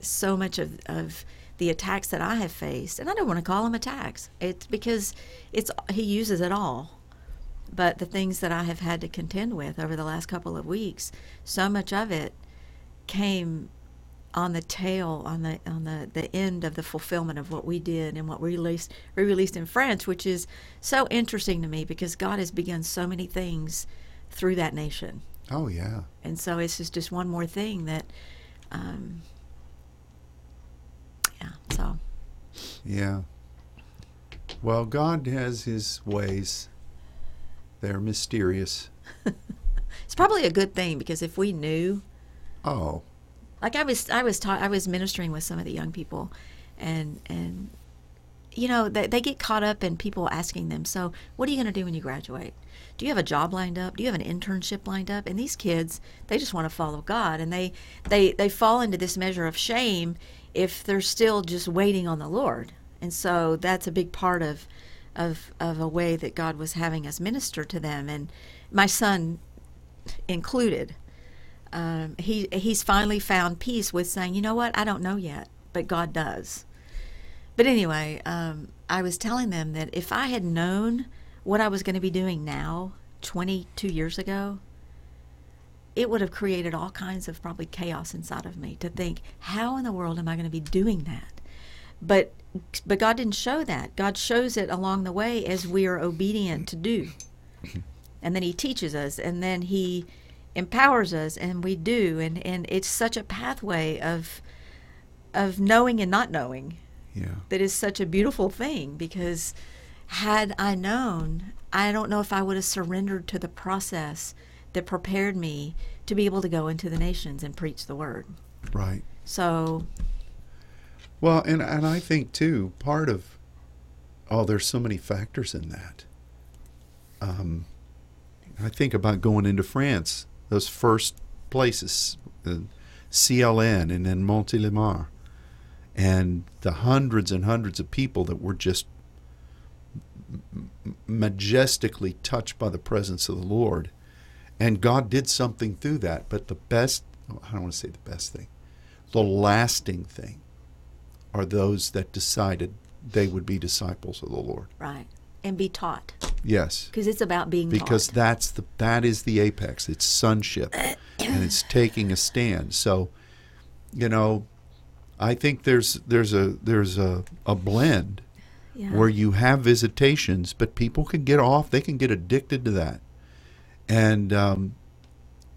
so much of, of the attacks that I have faced, and I don't want to call them attacks, it's because it's he uses it all. But the things that I have had to contend with over the last couple of weeks, so much of it came on the tail, on the on the, the end of the fulfillment of what we did and what we released we released in France, which is so interesting to me because God has begun so many things through that nation, Oh yeah. and so it's just just one more thing that, um, yeah. So Yeah. Well, God has His ways. They're mysterious. it's probably a good thing because if we knew Oh. Like I was I was ta- I was ministering with some of the young people and and you know they, they get caught up in people asking them so what are you going to do when you graduate? Do you have a job lined up? Do you have an internship lined up? And these kids they just want to follow god and they they they fall into this measure of shame if they're still just waiting on the lord. And so that's a big part of of of a way that god was having us minister to them and my son included um, he he's finally found peace with saying, you know what, I don't know yet, but God does. But anyway, um, I was telling them that if I had known what I was going to be doing now, 22 years ago, it would have created all kinds of probably chaos inside of me to think, how in the world am I going to be doing that? But but God didn't show that. God shows it along the way as we are obedient to do. And then he teaches us and then he empowers us and we do and, and it's such a pathway of of knowing and not knowing Yeah. that is such a beautiful thing because had I known, I don't know if I would have surrendered to the process that prepared me to be able to go into the nations and preach the word. Right. So Well, and and I think too part of oh, there's so many factors in that. Um, I think about going into France, those first places, CLN and then Montélimar, and the hundreds and hundreds of people that were just majestically touched by the presence of the Lord. And God did something through that. But the best, I don't want to say the best thing, the lasting thing are those that decided they would be disciples of the Lord. Right. And be taught. Yes. Because it's about being Because taught. that's the that is the apex. It's sonship and it's taking a stand. So, you know, I think there's there's a there's a, a blend yeah. where you have visitations, but people can get off. They can get addicted to that, and um,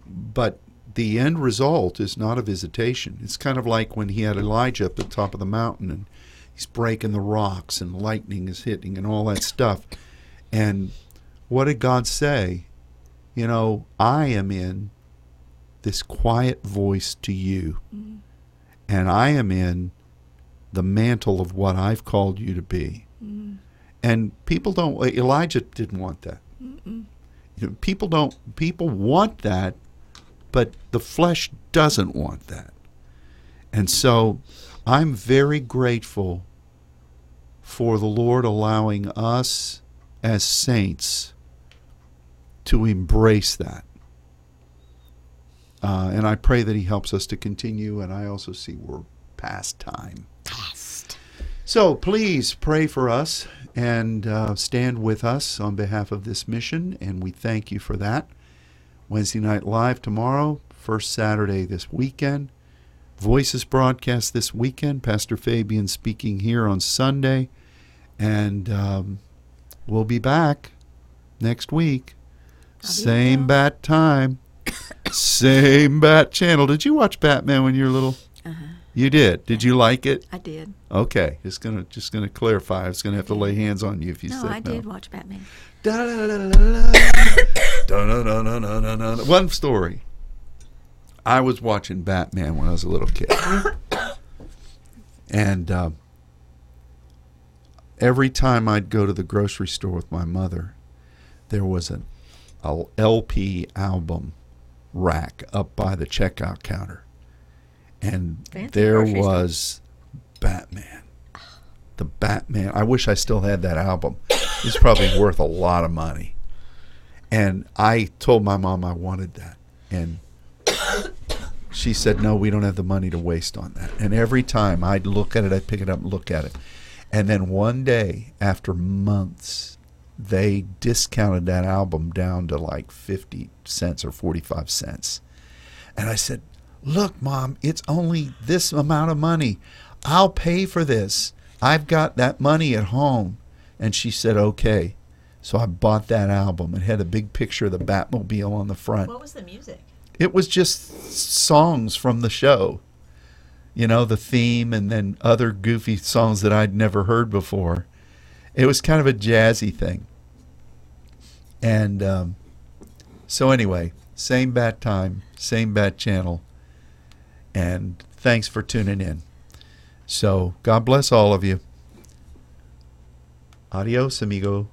but the end result is not a visitation. It's kind of like when he had Elijah up at the top of the mountain, and he's breaking the rocks, and lightning is hitting, and all that stuff. And what did God say? You know, I am in this quiet voice to you, mm-hmm. and I am in the mantle of what I've called you to be. Mm-hmm. And people don't. Elijah didn't want that. You know, people don't. People want that, but the flesh doesn't want that. And so, I'm very grateful for the Lord allowing us as saints to embrace that. Uh, and I pray that He helps us to continue. And I also see we're past time. Past. So please pray for us and uh, stand with us on behalf of this mission, and we thank you for that. Wednesday Night Live tomorrow, first Saturday this weekend. Voices broadcast this weekend. Pastor Fabian speaking here on Sunday, and um, we'll be back next week. Same bat time, same bat channel. Did you watch Batman when you were little? Uh-huh. You did. Did you like it? I did. Okay, just gonna just gonna clarify. I was gonna have to lay hands on you if you no, said I no. did watch Batman. One story. I was watching Batman when I was a little kid, and um, every time I'd go to the grocery store with my mother, there was an a LP album rack up by the checkout counter, and Fancy there store. was Batman. The Batman. I wish I still had that album. It's probably worth a lot of money. And I told my mom I wanted that. And she said, No, we don't have the money to waste on that. And every time I'd look at it, I'd pick it up and look at it. And then one day, after months, they discounted that album down to like 50 cents or 45 cents. And I said, Look, mom, it's only this amount of money. I'll pay for this. I've got that money at home. And she said, Okay. So I bought that album. It had a big picture of the Batmobile on the front. What was the music? It was just songs from the show. You know, the theme and then other goofy songs that I'd never heard before. It was kind of a jazzy thing. And um, so, anyway, same bat time, same bat channel. And thanks for tuning in. So, God bless all of you. Adios, amigo.